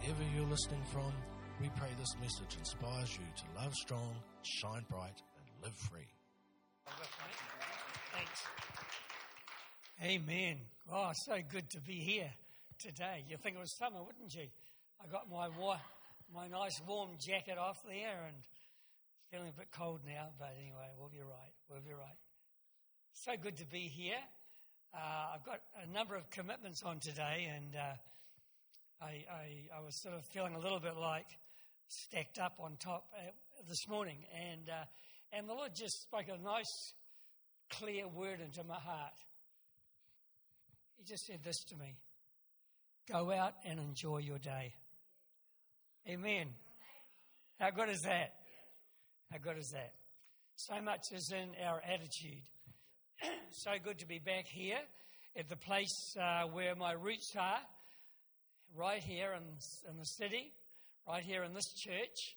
wherever you're listening from, we pray this message inspires you to love strong, shine bright, and live free. Thanks. Amen. Oh, so good to be here today. You'd think it was summer, wouldn't you? I got my wa- my nice warm jacket off there and feeling a bit cold now, but anyway, we'll be right. We'll be right. So good to be here. Uh, I've got a number of commitments on today, and uh, I, I, I, was sort of feeling a little bit like stacked up on top uh, this morning, and uh, and the Lord just spoke a nice, clear word into my heart. He just said this to me: "Go out and enjoy your day." Amen. How good is that? How good is that? So much is in our attitude. so good to be back here at the place uh, where my roots are, right here in, in the city, right here in this church.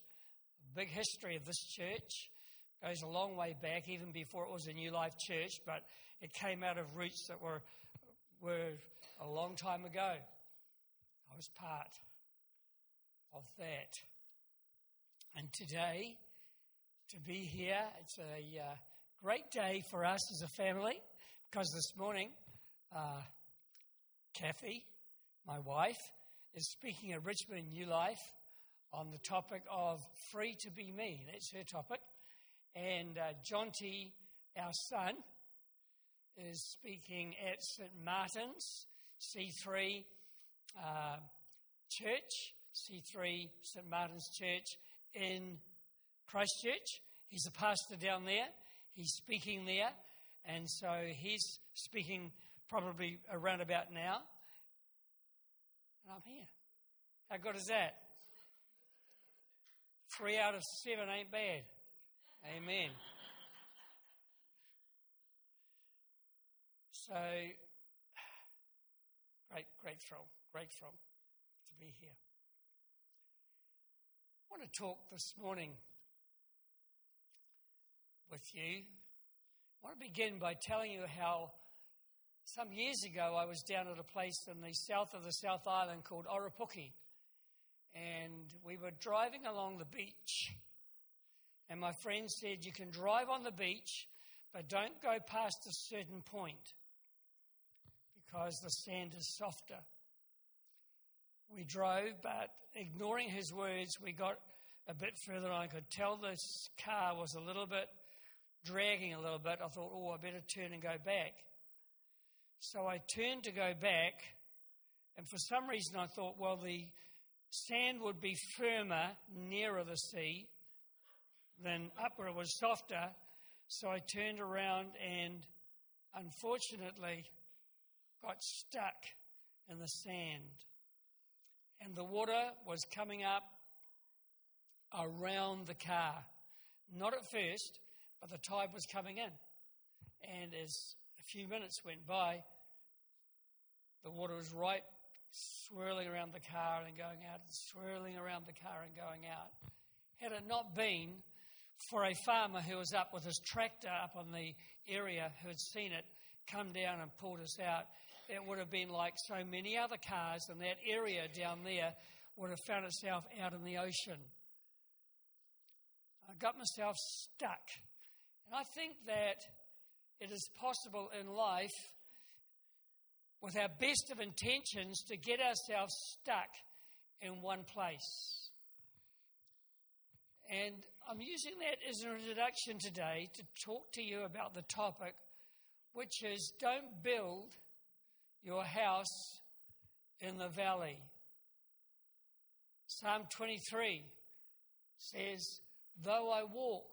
big history of this church goes a long way back, even before it was a New Life church, but it came out of roots that were, were a long time ago. I was part of that. And today, to be here, it's a uh, great day for us as a family because this morning, uh, Kathy, my wife, is speaking at Richmond New Life on the topic of free to be me. That's her topic. And uh, Jonty, our son, is speaking at St. Martin's C3 uh, Church, C3 St. Martin's Church in Christchurch. He's a pastor down there. He's speaking there. And so he's speaking probably around about now. And I'm here. How good is that? Three out of seven ain't bad. Amen. So, great, great thrill, great thrill to be here. I want to talk this morning with you. I want to begin by telling you how some years ago I was down at a place in the south of the South Island called Orepuki, and we were driving along the beach. And my friend said, You can drive on the beach, but don't go past a certain point because the sand is softer. We drove, but ignoring his words, we got a bit further on. I could tell this car was a little bit dragging a little bit, I thought, oh, I better turn and go back. So I turned to go back, and for some reason I thought, well, the sand would be firmer nearer the sea than up where it was softer. So I turned around and unfortunately got stuck in the sand. And the water was coming up around the car. Not at first, but the tide was coming in. And as a few minutes went by, the water was right swirling around the car and going out, and swirling around the car and going out. Had it not been for a farmer who was up with his tractor up on the area who had seen it come down and pulled us out, it would have been like so many other cars in that area down there would have found itself out in the ocean. I got myself stuck and I think that it is possible in life, with our best of intentions, to get ourselves stuck in one place. And I'm using that as an introduction today to talk to you about the topic, which is don't build your house in the valley. Psalm 23 says, Though I walk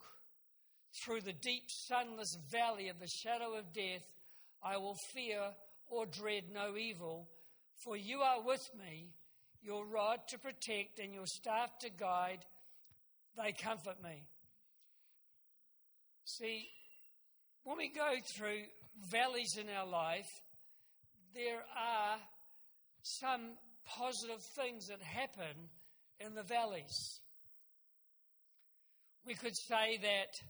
through the deep, sunless valley of the shadow of death, I will fear or dread no evil, for you are with me, your rod to protect and your staff to guide, they comfort me. See, when we go through valleys in our life, there are some positive things that happen in the valleys. We could say that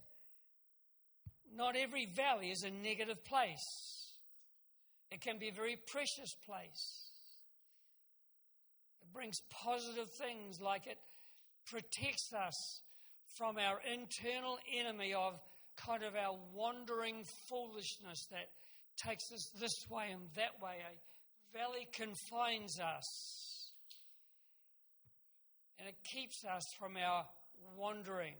not every valley is a negative place. It can be a very precious place. It brings positive things like it protects us from our internal enemy of kind of our wandering foolishness that takes us this way and that way. A valley confines us and it keeps us from our wandering.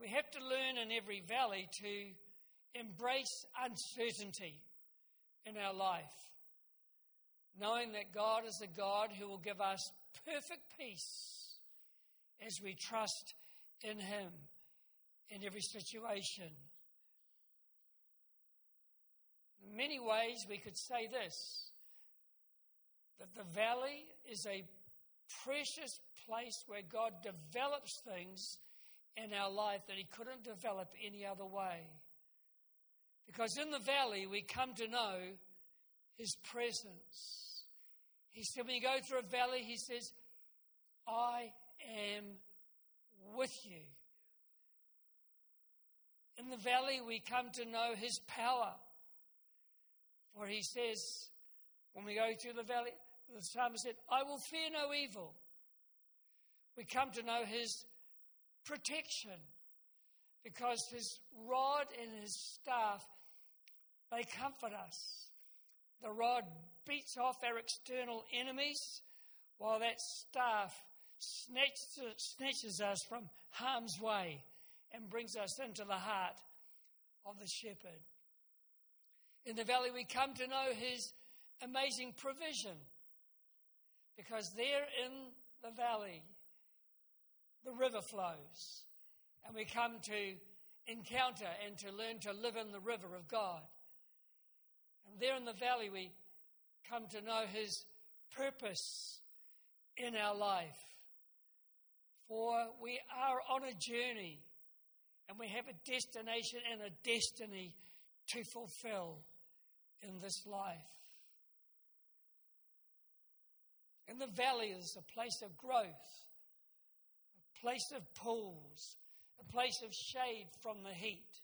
We have to learn in every valley to embrace uncertainty in our life, knowing that God is a God who will give us perfect peace as we trust in Him in every situation. In many ways, we could say this that the valley is a precious place where God develops things in our life that He couldn't develop any other way. Because in the valley, we come to know His presence. He said, when you go through a valley, He says, I am with you. In the valley, we come to know His power. For He says, when we go through the valley, the psalmist said, I will fear no evil. We come to know His protection because His rod and His staff, they comfort us. The rod beats off our external enemies, while that staff snatches, snatches us from harm's way and brings us into the heart of the shepherd. In the valley, we come to know his amazing provision because there in the valley, the river flows, and we come to encounter and to learn to live in the river of God. And there in the valley, we come to know his purpose in our life. For we are on a journey and we have a destination and a destiny to fulfill in this life. And the valley is a place of growth, place of pools, a place of shade from the heat.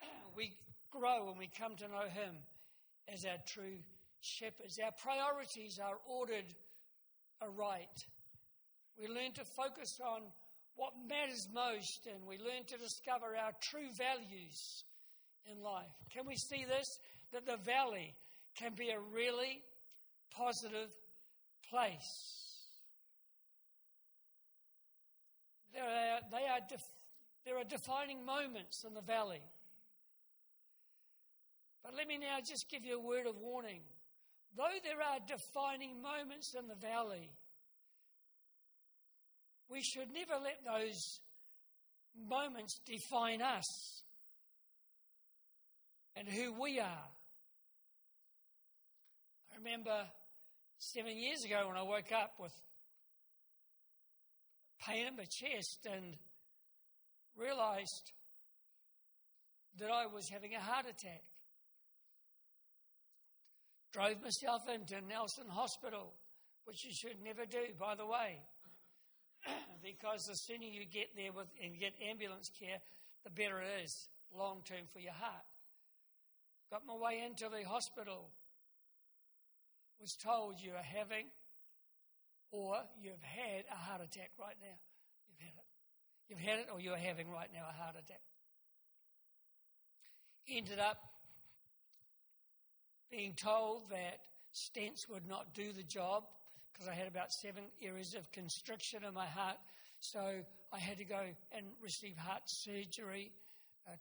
We grow and we come to know Him as our true shepherds. Our priorities are ordered aright. We learn to focus on what matters most and we learn to discover our true values in life. Can we see this? That the valley can be a really positive place. There are, they are def- there are defining moments in the valley. But let me now just give you a word of warning. Though there are defining moments in the valley, we should never let those moments define us and who we are. I remember seven years ago when I woke up with pain in my chest and realized that I was having a heart attack. Drove myself into Nelson Hospital, which you should never do, by the way. because the sooner you get there with, and get ambulance care, the better it is long term for your heart. Got my way into the hospital, was told you are having or you've had a heart attack right now. You've had it. You've had it or you're having right now a heart attack. Ended up being told that stents would not do the job because I had about seven areas of constriction in my heart. So I had to go and receive heart surgery,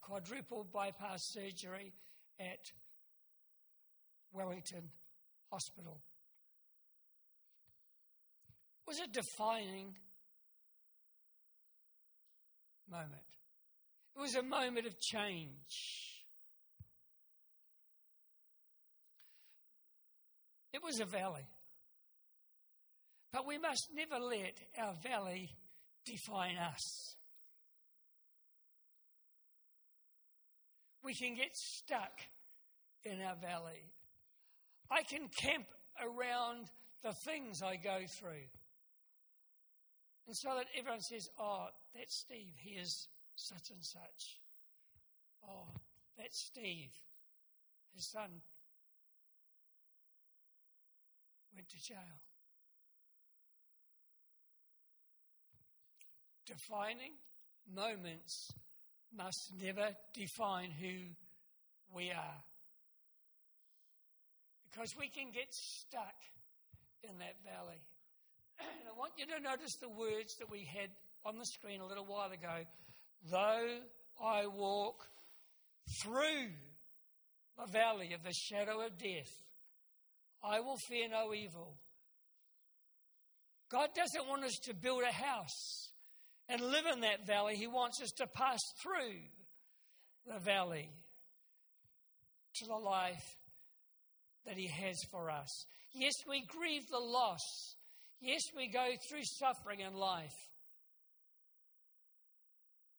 quadruple bypass surgery at Wellington Hospital. Was a defining moment. It was a moment of change. It was a valley. But we must never let our valley define us. We can get stuck in our valley. I can camp around the things I go through. And so that everyone says, oh, that's Steve, he is such and such. Oh, that's Steve, his son went to jail. Defining moments must never define who we are. Because we can get stuck in that valley. And I want you to notice the words that we had on the screen a little while ago. Though I walk through the valley of the shadow of death, I will fear no evil. God doesn't want us to build a house and live in that valley. He wants us to pass through the valley to the life that He has for us. Yes, we grieve the loss. Yes, we go through suffering in life.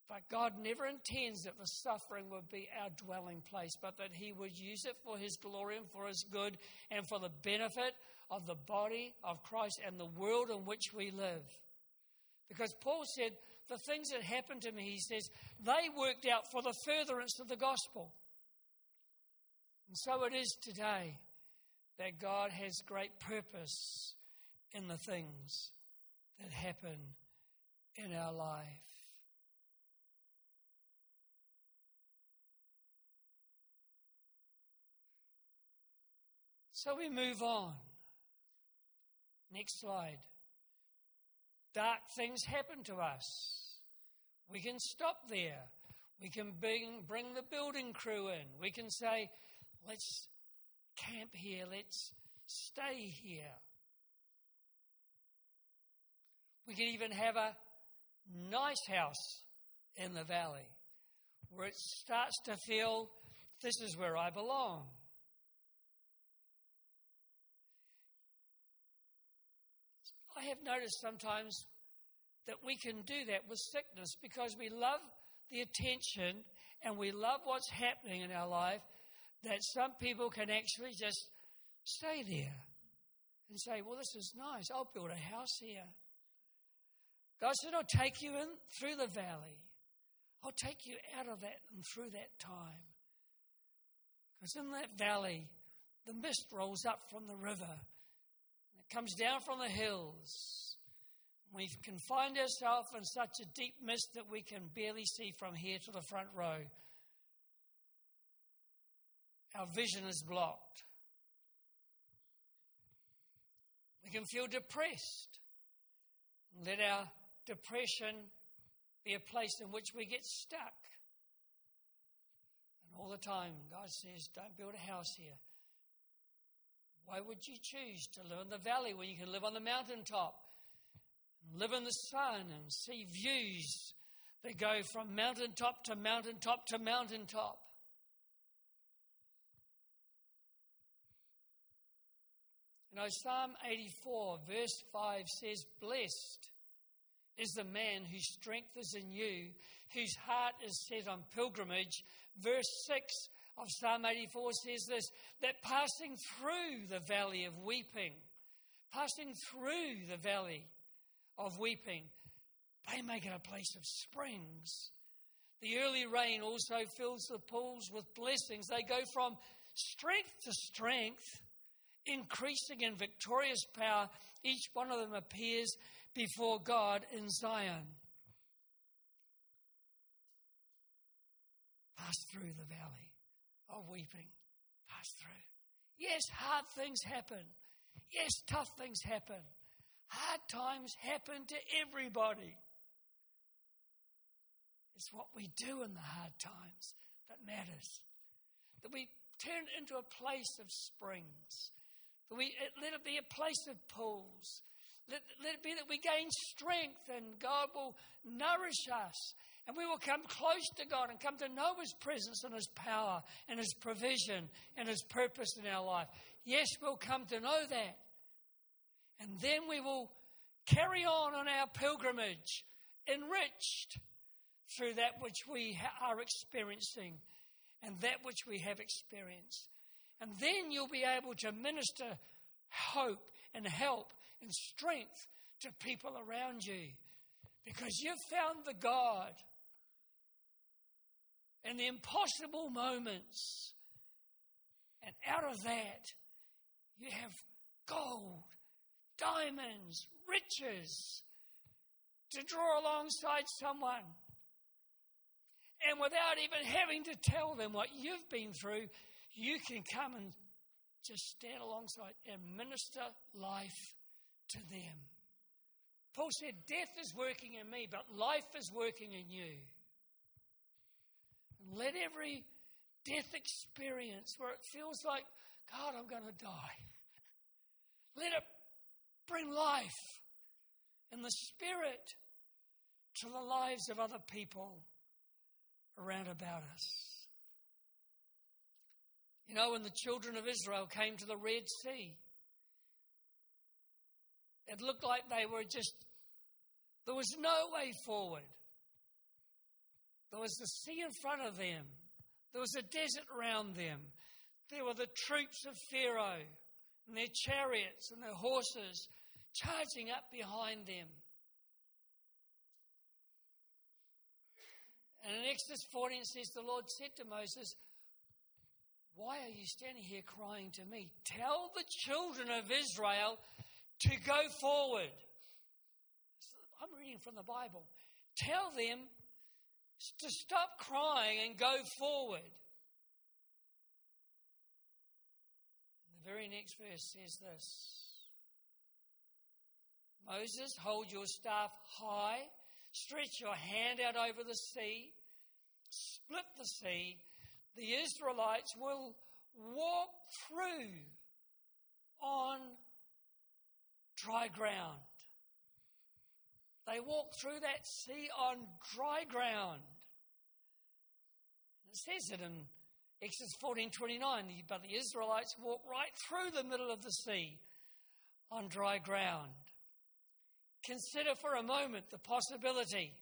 But God never intends that the suffering would be our dwelling place, but that He would use it for His glory and for His good and for the benefit of the body of Christ and the world in which we live. Because Paul said, the things that happened to me, he says, they worked out for the furtherance of the gospel. And so it is today that God has great purpose in the things that happen in our life. So we move on. Next slide. Dark things happen to us. We can stop there. We can bring, bring the building crew in. We can say, let's camp here, let's stay here. We can even have a nice house in the valley where it starts to feel this is where I belong. I have noticed sometimes that we can do that with sickness because we love the attention and we love what's happening in our life, that some people can actually just stay there and say, Well, this is nice. I'll build a house here. God said, I'll take you in through the valley. I'll take you out of that and through that time. Because in that valley, the mist rolls up from the river And It comes down from the hills. We can find ourselves in such a deep mist that we can barely see from here to the front row. Our vision is blocked. We can feel depressed. Let our depression be a place in which we get stuck. And all the time, God says, Don't build a house here. Why would you choose to live in the valley when you can live on the mountaintop? Live in the sun and see views that go from mountaintop to mountaintop to mountaintop. You know, Psalm 84, verse 5 says, Blessed is the man whose strength is in you, whose heart is set on pilgrimage. Verse 6 of Psalm 84 says this that passing through the valley of weeping, passing through the valley of weeping, they make it a place of springs. The early rain also fills the pools with blessings. They go from strength to strength, increasing in victorious power. Each one of them appears before God in Zion. Pass through the valley of weeping pass through. Yes, hard things happen. Yes, tough things happen. Hard times happen to everybody. It's what we do in the hard times that matters. That we turn it into a place of springs. That we, let it be a place of pools. Let, let it be that we gain strength and God will nourish us and we will come close to God and come to know His presence and His power and His provision and His purpose in our life. Yes, we'll come to know that. And then we will carry on on our pilgrimage, enriched through that which we are experiencing and that which we have experienced. And then you'll be able to minister hope and help and strength to people around you because you've found the God in the impossible moments. And out of that, you have gold, diamonds, riches to draw alongside someone. And without even having to tell them what you've been through, you can come and just stand alongside and minister life to them. Paul said, Death is working in me, but life is working in you. And let every death experience where it feels like, God, I'm going to die, let it bring life and the Spirit to the lives of other people around about us. You know, when the children of Israel came to the Red Sea, it looked like they were just, there was no way forward. There was the sea in front of them, there was a desert around them, there were the troops of Pharaoh and their chariots and their horses charging up behind them. And in Exodus 14 it says, The Lord said to Moses, Why are you standing here crying to me? Tell the children of Israel to go forward. I'm reading from the Bible. Tell them to stop crying and go forward. the very next verse says this Moses, hold your staff high, stretch your hand out over the sea, split the sea. The Israelites will walk through on dry ground. They walk through that sea on dry ground. It says it in Exodus 14:29, but the Israelites walk right through the middle of the sea on dry ground. Consider for a moment the possibility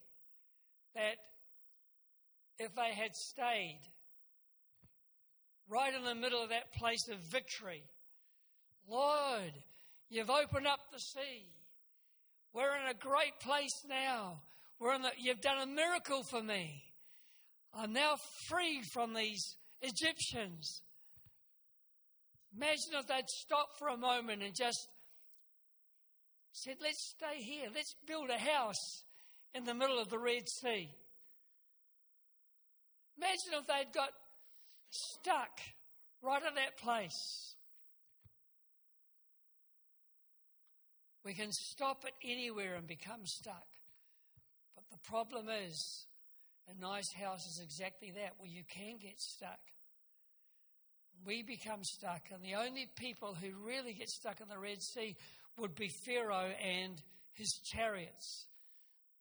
that if they had stayed right in the middle of that place of victory, Lord, you've opened up the sea. We're in a great place now. We're in the, you've done a miracle for me. I'm now free from these Egyptians. Imagine if they'd stopped for a moment and just said, Let's stay here. Let's build a house in the middle of the Red Sea. Imagine if they'd got stuck right at that place. We can stop it anywhere and become stuck. But the problem is, a nice house is exactly that, where you can get stuck. We become stuck, and the only people who really get stuck in the Red Sea would be Pharaoh and his chariots.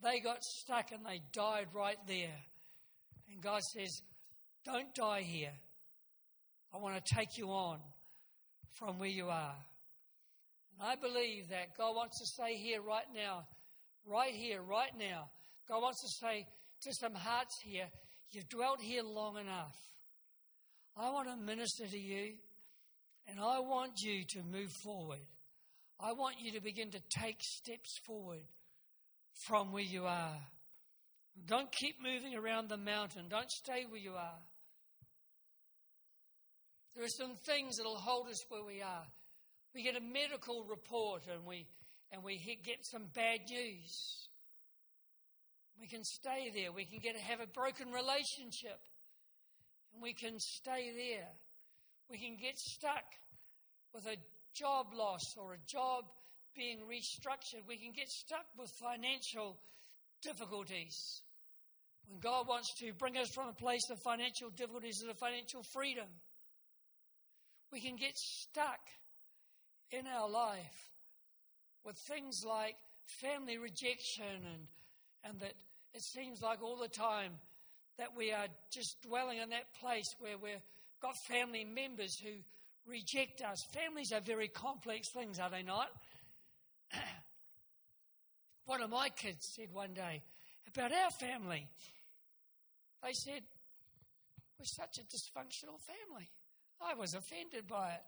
They got stuck and they died right there. And God says, Don't die here. I want to take you on from where you are. I believe that God wants to say here right now, right here, right now, God wants to say to some hearts here, You've dwelt here long enough. I want to minister to you and I want you to move forward. I want you to begin to take steps forward from where you are. Don't keep moving around the mountain. Don't stay where you are. There are some things that'll hold us where we are. We get a medical report and we and we get some bad news. We can stay there. We can get have a broken relationship. And we can stay there. We can get stuck with a job loss or a job being restructured. We can get stuck with financial difficulties. When God wants to bring us from a place of financial difficulties to financial freedom, we can get stuck in our life with things like family rejection and, and that it seems like all the time that we are just dwelling in that place where we've got family members who reject us. Families are very complex things, are they not? One of my kids said one day about our family, they said, We're such a dysfunctional family. I was offended by it.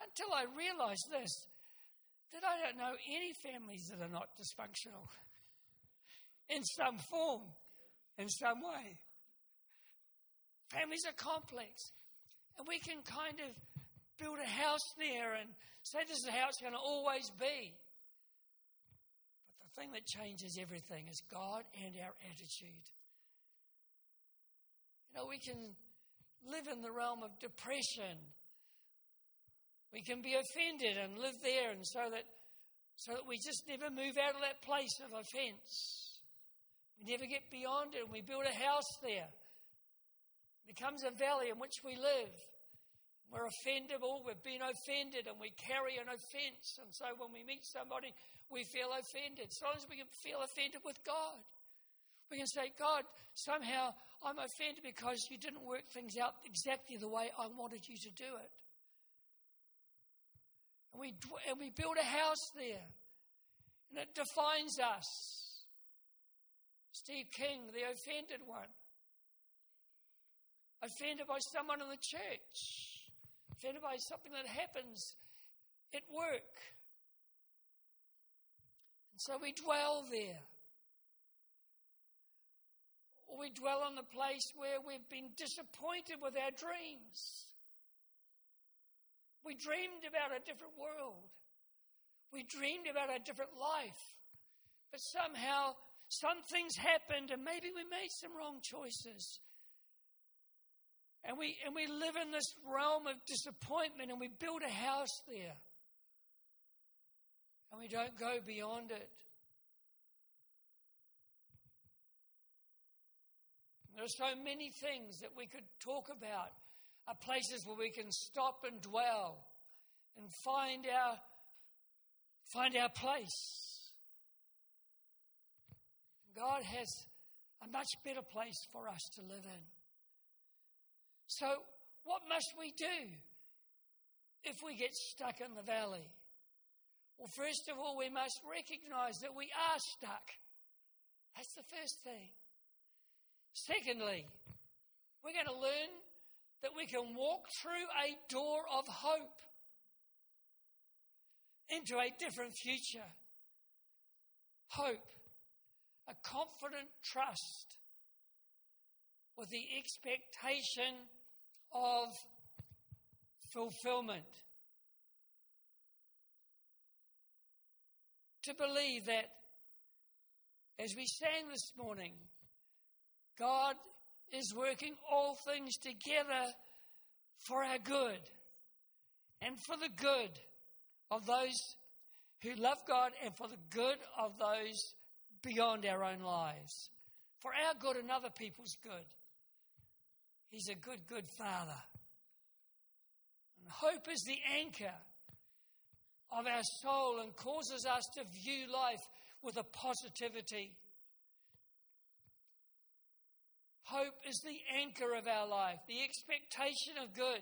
Until I realized this that I don't know any families that are not dysfunctional in some form, in some way. Families are complex. And we can kind of build a house there and say this is how it's going to always be. But the thing that changes everything is God and our attitude. You know, we can live in the realm of depression. We can be offended and live there, and so that so that we just never move out of that place of offense. We never get beyond it, and we build a house there. It becomes a valley in which we live. We're offendable, we've been offended, and we carry an offense. And so when we meet somebody, we feel offended. Sometimes we can feel offended with God. We can say, God, somehow I'm offended because you didn't work things out exactly the way I wanted you to do it. And we, and we build a house there, and it defines us. Steve King, the offended one, offended by someone in the church, offended by something that happens at work. And so we dwell there. Or we dwell on the place where we've been disappointed with our dreams. We dreamed about a different world. We dreamed about a different life. But somehow, some things happened, and maybe we made some wrong choices. And we, and we live in this realm of disappointment, and we build a house there. And we don't go beyond it. There are so many things that we could talk about are places where we can stop and dwell and find our, find our place. God has a much better place for us to live in. So, what must we do if we get stuck in the valley? Well, first of all, we must recognize that we are stuck. That's the first thing. Secondly, we're going to learn that we can walk through a door of hope into a different future. Hope, a confident trust with the expectation of fulfillment. To believe that, as we sang this morning, God is working all things together for our good and for the good of those who love God and for the good of those beyond our own lives. For our good and other people's good. He's a good, good Father. And hope is the anchor of our soul and causes us to view life with a positivity Hope is the anchor of our life, the expectation of good.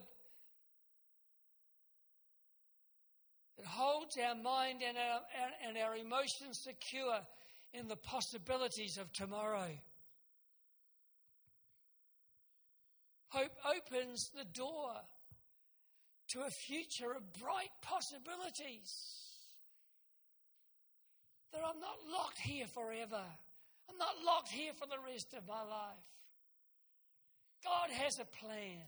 It holds our mind and our, and our emotions secure in the possibilities of tomorrow. Hope opens the door to a future of bright possibilities. That I'm not locked here forever. I'm not locked here for the rest of my life. God has a plan,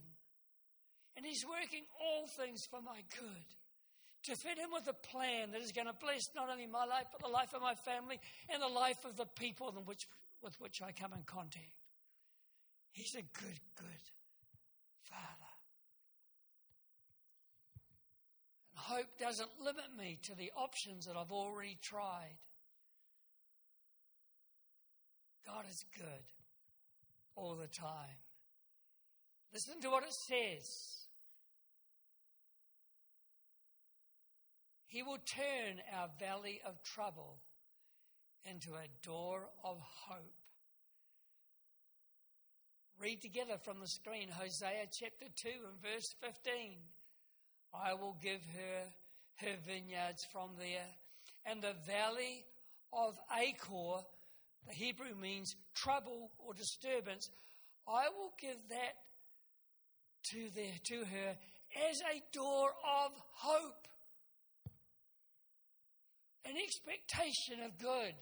and He's working all things for my good. To fit Him with a plan that is going to bless not only my life, but the life of my family and the life of the people which, with which I come in contact. He's a good, good Father. And hope doesn't limit me to the options that I've already tried. God is good all the time. Listen to what it says. He will turn our valley of trouble into a door of hope. Read together from the screen Hosea chapter 2 and verse 15. I will give her her vineyards from there, and the valley of Achor, the Hebrew means trouble or disturbance, I will give that to, the, to her as a door of hope, an expectation of good,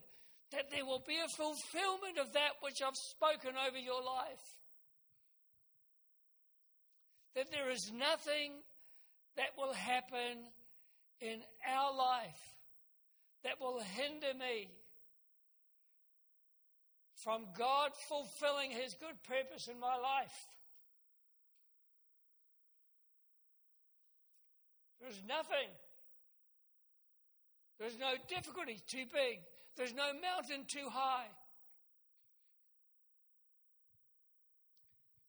that there will be a fulfillment of that which I've spoken over your life. That there is nothing that will happen in our life that will hinder me from God fulfilling His good purpose in my life. There's nothing. There's no difficulty too big. There's no mountain too high.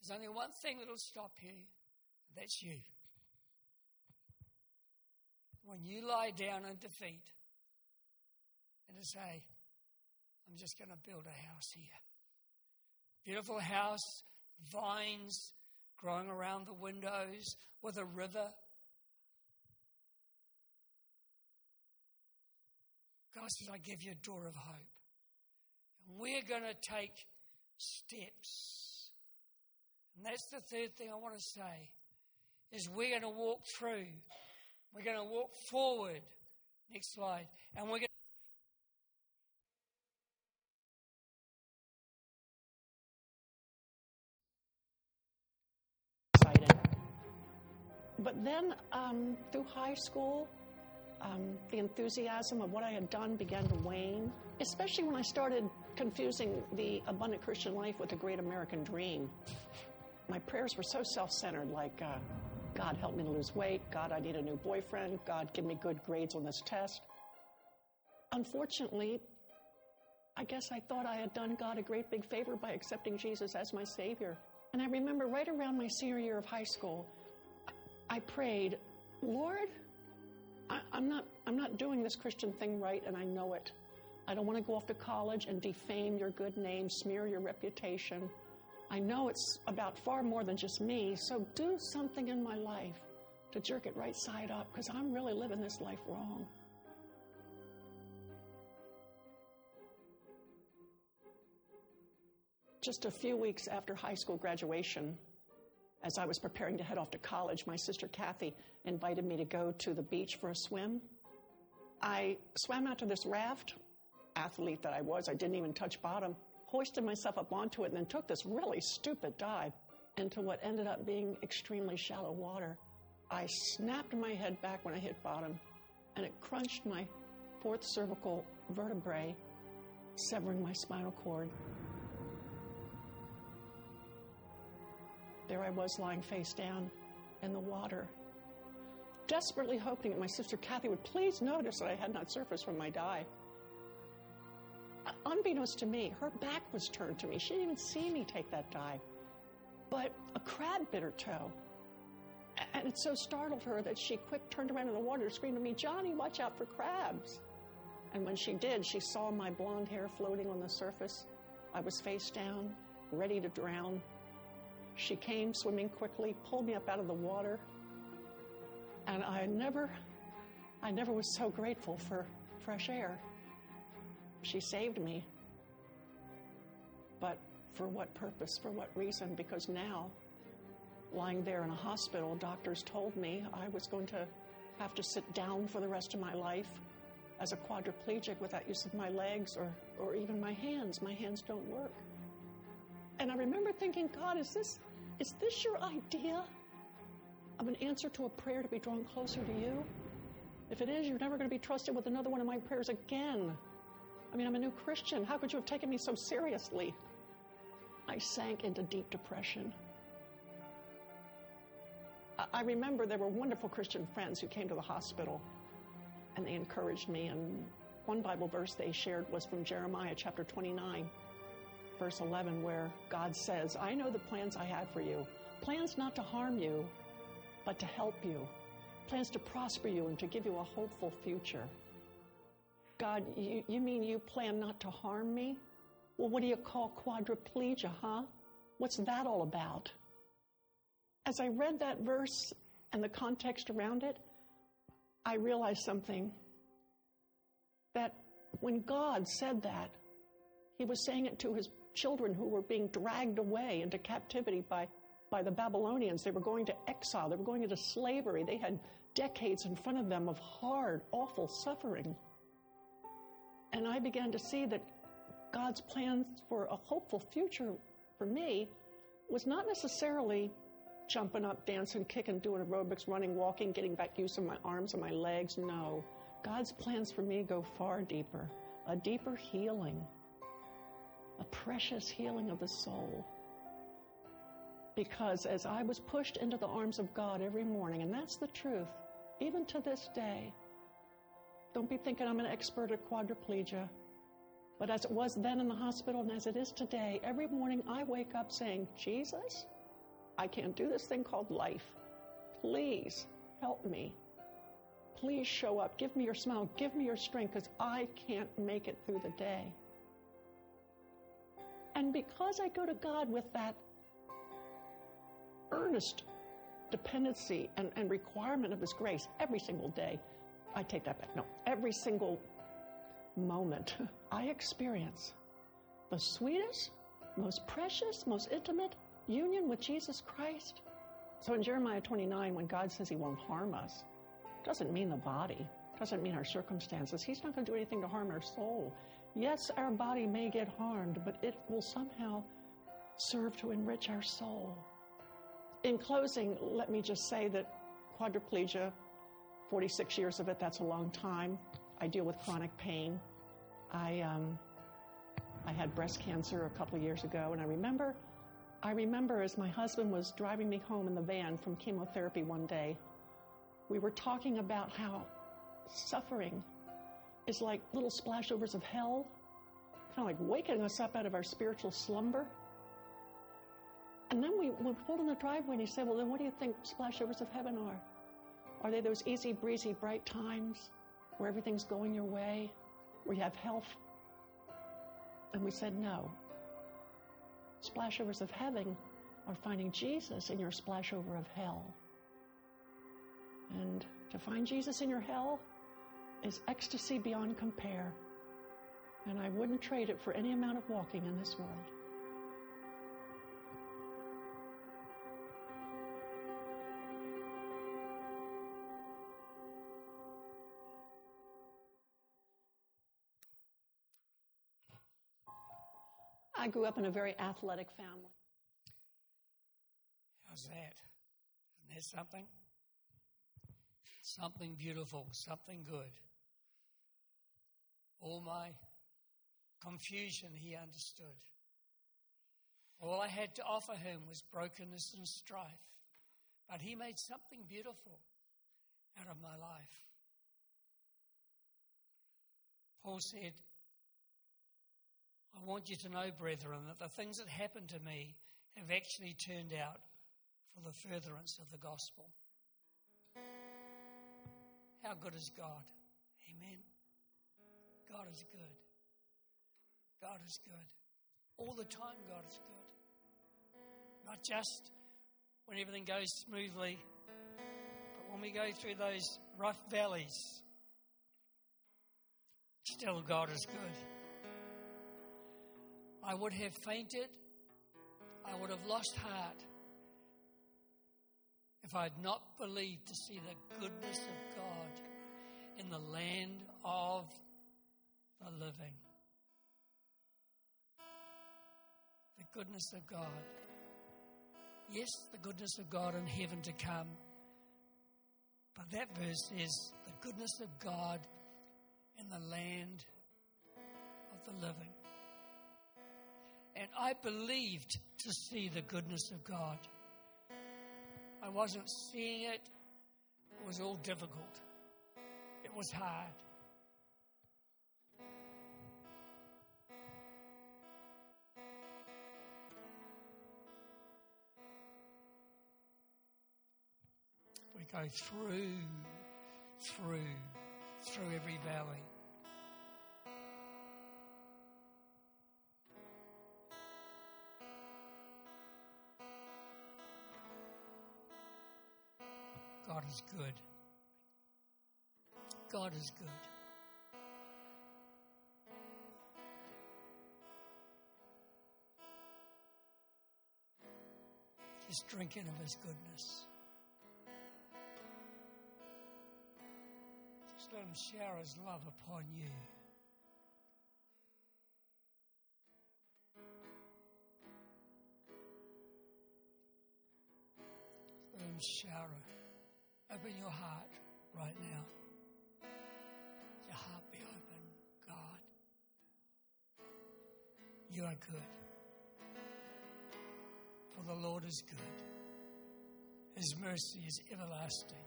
There's only one thing that'll stop you, and that's you. When you lie down in defeat and to say, I'm just going to build a house here. Beautiful house, vines growing around the windows with a river. God says, I give you a door of hope. And we're going to take steps. And that's the third thing I want to say is we're going to walk through. We're going to walk forward. Next slide. And we're going to But then um, through high school, um, the enthusiasm of what I had done began to wane, especially when I started confusing the abundant Christian life with the great American dream. My prayers were so self centered, like, uh, God, help me to lose weight. God, I need a new boyfriend. God, give me good grades on this test. Unfortunately, I guess I thought I had done God a great big favor by accepting Jesus as my Savior. And I remember right around my senior year of high school, I prayed, Lord, I, am not, I'm not doing this Christian thing right, and I know it. I don't want to go off to college and defame your good name, smear your reputation. I know it's about far more than just me, so do something in my life to jerk it right side up because I'm really living this life wrong. Just a few weeks after high school graduation, as I was preparing to head off to college, my sister Kathy invited me to go to the beach for a swim. I swam out to this raft, athlete that I was, I didn't even touch bottom, hoisted myself up onto it, and then took this really stupid dive into what ended up being extremely shallow water. I snapped my head back when I hit bottom, and it crunched my fourth cervical vertebrae, severing my spinal cord. There I was lying face down in the water, desperately hoping that my sister Kathy would please notice that I had not surfaced from my dive. Unbeknownst to me, her back was turned to me. She didn't even see me take that dive. But a crab bit her toe. And it so startled her that she quick turned around in the water, screamed to me, Joni, watch out for crabs. And when she did, she saw my blonde hair floating on the surface. I was face down, ready to drown. She came swimming quickly, pulled me up out of the water, and I never, I never was so grateful for fresh air. She saved me. But for what purpose? For what reason? Because now, lying there in a hospital, doctors told me I was going to have to sit down for the rest of my life as a quadriplegic without use of my legs or, or even my hands. My hands don't work. And I remember thinking, God, is this is this your idea of an answer to a prayer to be drawn closer to you? If it is, you're never going to be trusted with another one of my prayers again. I mean, I'm a new Christian. How could you have taken me so seriously? I sank into deep depression. I remember there were wonderful Christian friends who came to the hospital and they encouraged me. And one Bible verse they shared was from Jeremiah chapter 29 verse 11, where God says, I know the plans I have for you. Plans not to harm you, but to help you. Plans to prosper you and to give you a hopeful future. God, you, you mean you plan not to harm me? Well, what do you call quadriplegia, huh? What's that all about? As I read that verse and the context around it, I realized something. That when God said that, He was saying it to His children who were being dragged away into captivity by, by the Babylonians. They were going to exile, they were going into slavery. They had decades in front of them of hard, awful suffering. And I began to see that God's plans for a hopeful future for me was not necessarily jumping up, dancing, kicking, doing aerobics, running, walking, getting back use of my arms and my legs. No. God's plans for me go far deeper, a deeper healing a precious healing of the soul. Because as I was pushed into the arms of God every morning, and that's the truth, even to this day, don't be thinking I'm an expert at quadriplegia. But as it was then in the hospital and as it is today, every morning I wake up saying, Jesus, I can't do this thing called life. Please help me. Please show up. Give me your smile. Give me your strength because I can't make it through the day. And because I go to God with that earnest dependency and, and requirement of His grace every single day, I take that back. No, every single moment, I experience the sweetest, most precious, most intimate union with Jesus Christ. So in Jeremiah 29, when God says He won't harm us, doesn't mean the body, doesn't mean our circumstances. He's not going to do anything to harm our soul. Yes, our body may get harmed, but it will somehow serve to enrich our soul. In closing, let me just say that quadriplegia, 46 years of it, that's a long time. I deal with chronic pain. I, um, I had breast cancer a couple years ago, and I remember, I remember as my husband was driving me home in the van from chemotherapy one day, we were talking about how suffering is like little splashovers of hell, kind of like waking us up out of our spiritual slumber. And then we, we pulled in the driveway and he said, Well, then what do you think splashovers of heaven are? Are they those easy, breezy, bright times where everything's going your way, where you have health? And we said, No. Splashovers of heaven are finding Jesus in your splashover of hell. And to find Jesus in your hell is ecstasy beyond compare. And I wouldn't trade it for any amount of walking in this world. I grew up in a very athletic family. How's that? Isn't that something? Something beautiful, something good. All my confusion he understood. All I had to offer him was brokenness and strife. But he made something beautiful out of my life. Paul said, I want you to know, brethren, that the things that happened to me have actually turned out for the furtherance of the gospel. How good is God? Amen. God is good. God is good. All the time, God is good. Not just when everything goes smoothly, but when we go through those rough valleys, still God is good. I would have fainted, I would have lost heart if I had not believed to see the goodness of God in the land of the living. The goodness of God. Yes, the goodness of God in heaven to come. But that verse is the goodness of God in the land of the living. And I believed to see the goodness of God. I wasn't seeing it. It was all difficult. It was hard. Go through, through, through every valley. God is good. God is good. Just drinking of His goodness. Let Him shower His love upon you. Let Him shower. Open your heart right now. Your heart be open, God. you are good. For the Lord is good. His mercy is everlasting.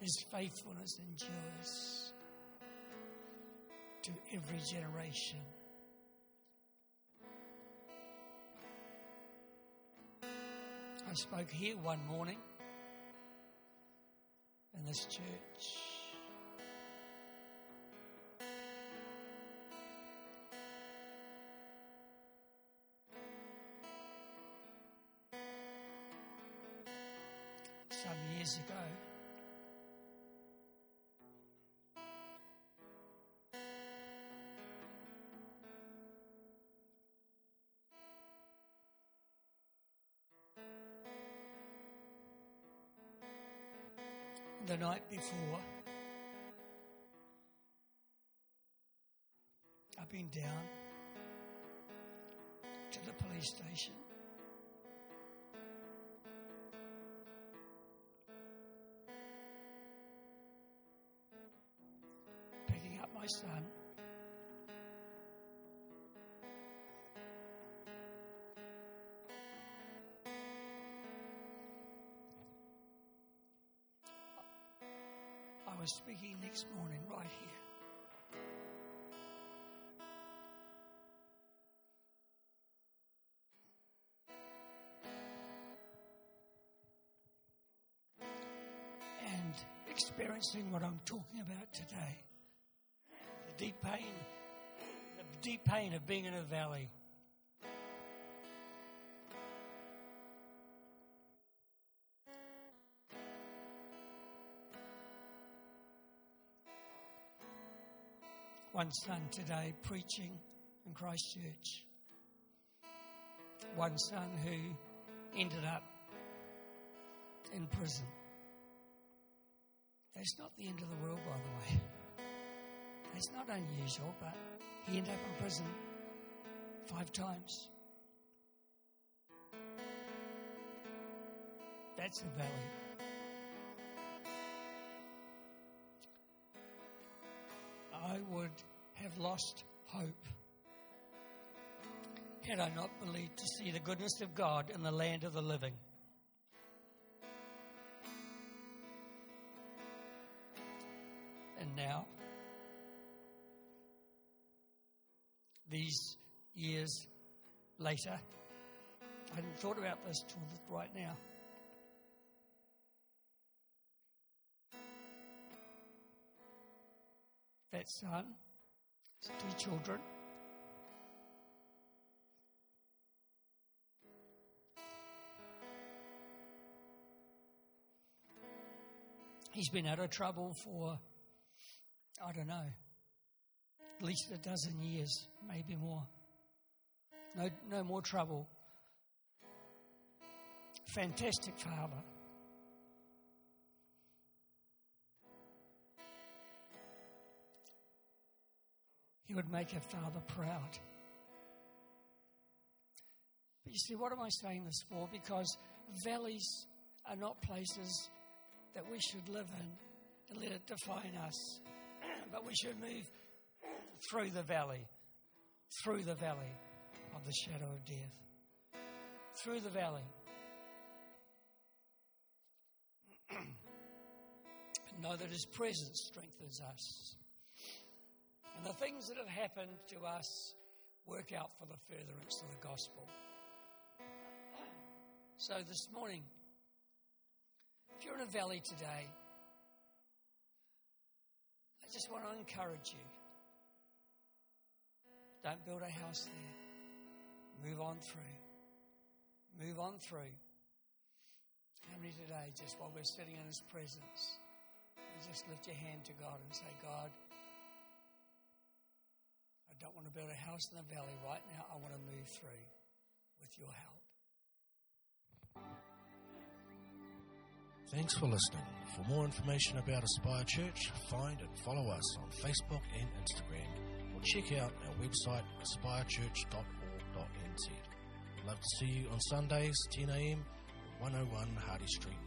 His faithfulness endures to every generation. I spoke here one morning in this church. Some years ago. The night before. I've been down to the police station. Picking up my son. Was speaking next morning right here. And experiencing what I'm talking about today. The deep pain, the deep pain of being in a valley. One son today preaching in Christchurch. One son who ended up in prison. That's not the end of the world, by the way. It's not unusual, but he ended up in prison five times. That's a valley. I would have lost hope had I not believed to see the goodness of God in the land of the living. And now, these years later, I hadn't thought about this till right now. That son, two children. He's been out of trouble for, I don't know, at least a dozen years, maybe more. No, no more trouble. Fantastic father. He would make a father proud. But you see, what am I saying this for? Because valleys are not places that we should live in and let it define us. but we should move through the valley, through the valley of the shadow of death, through the valley. and know that His presence strengthens us. And the things that have happened to us work out for the furtherance of the gospel. So this morning, if you're in a valley today, I just want to encourage you. Don't build a house there. Move on through. Move on through. How many today, just while we're sitting in His presence, you just lift your hand to God and say, God, I don't want to build a house in the valley right now. I want to move through with your help. Thanks for listening. For more information about Aspire Church, find and follow us on Facebook and Instagram, or check out our website aspirechurch.org.nz. We'd love to see you on Sundays, 10am, 101 Hardy Street.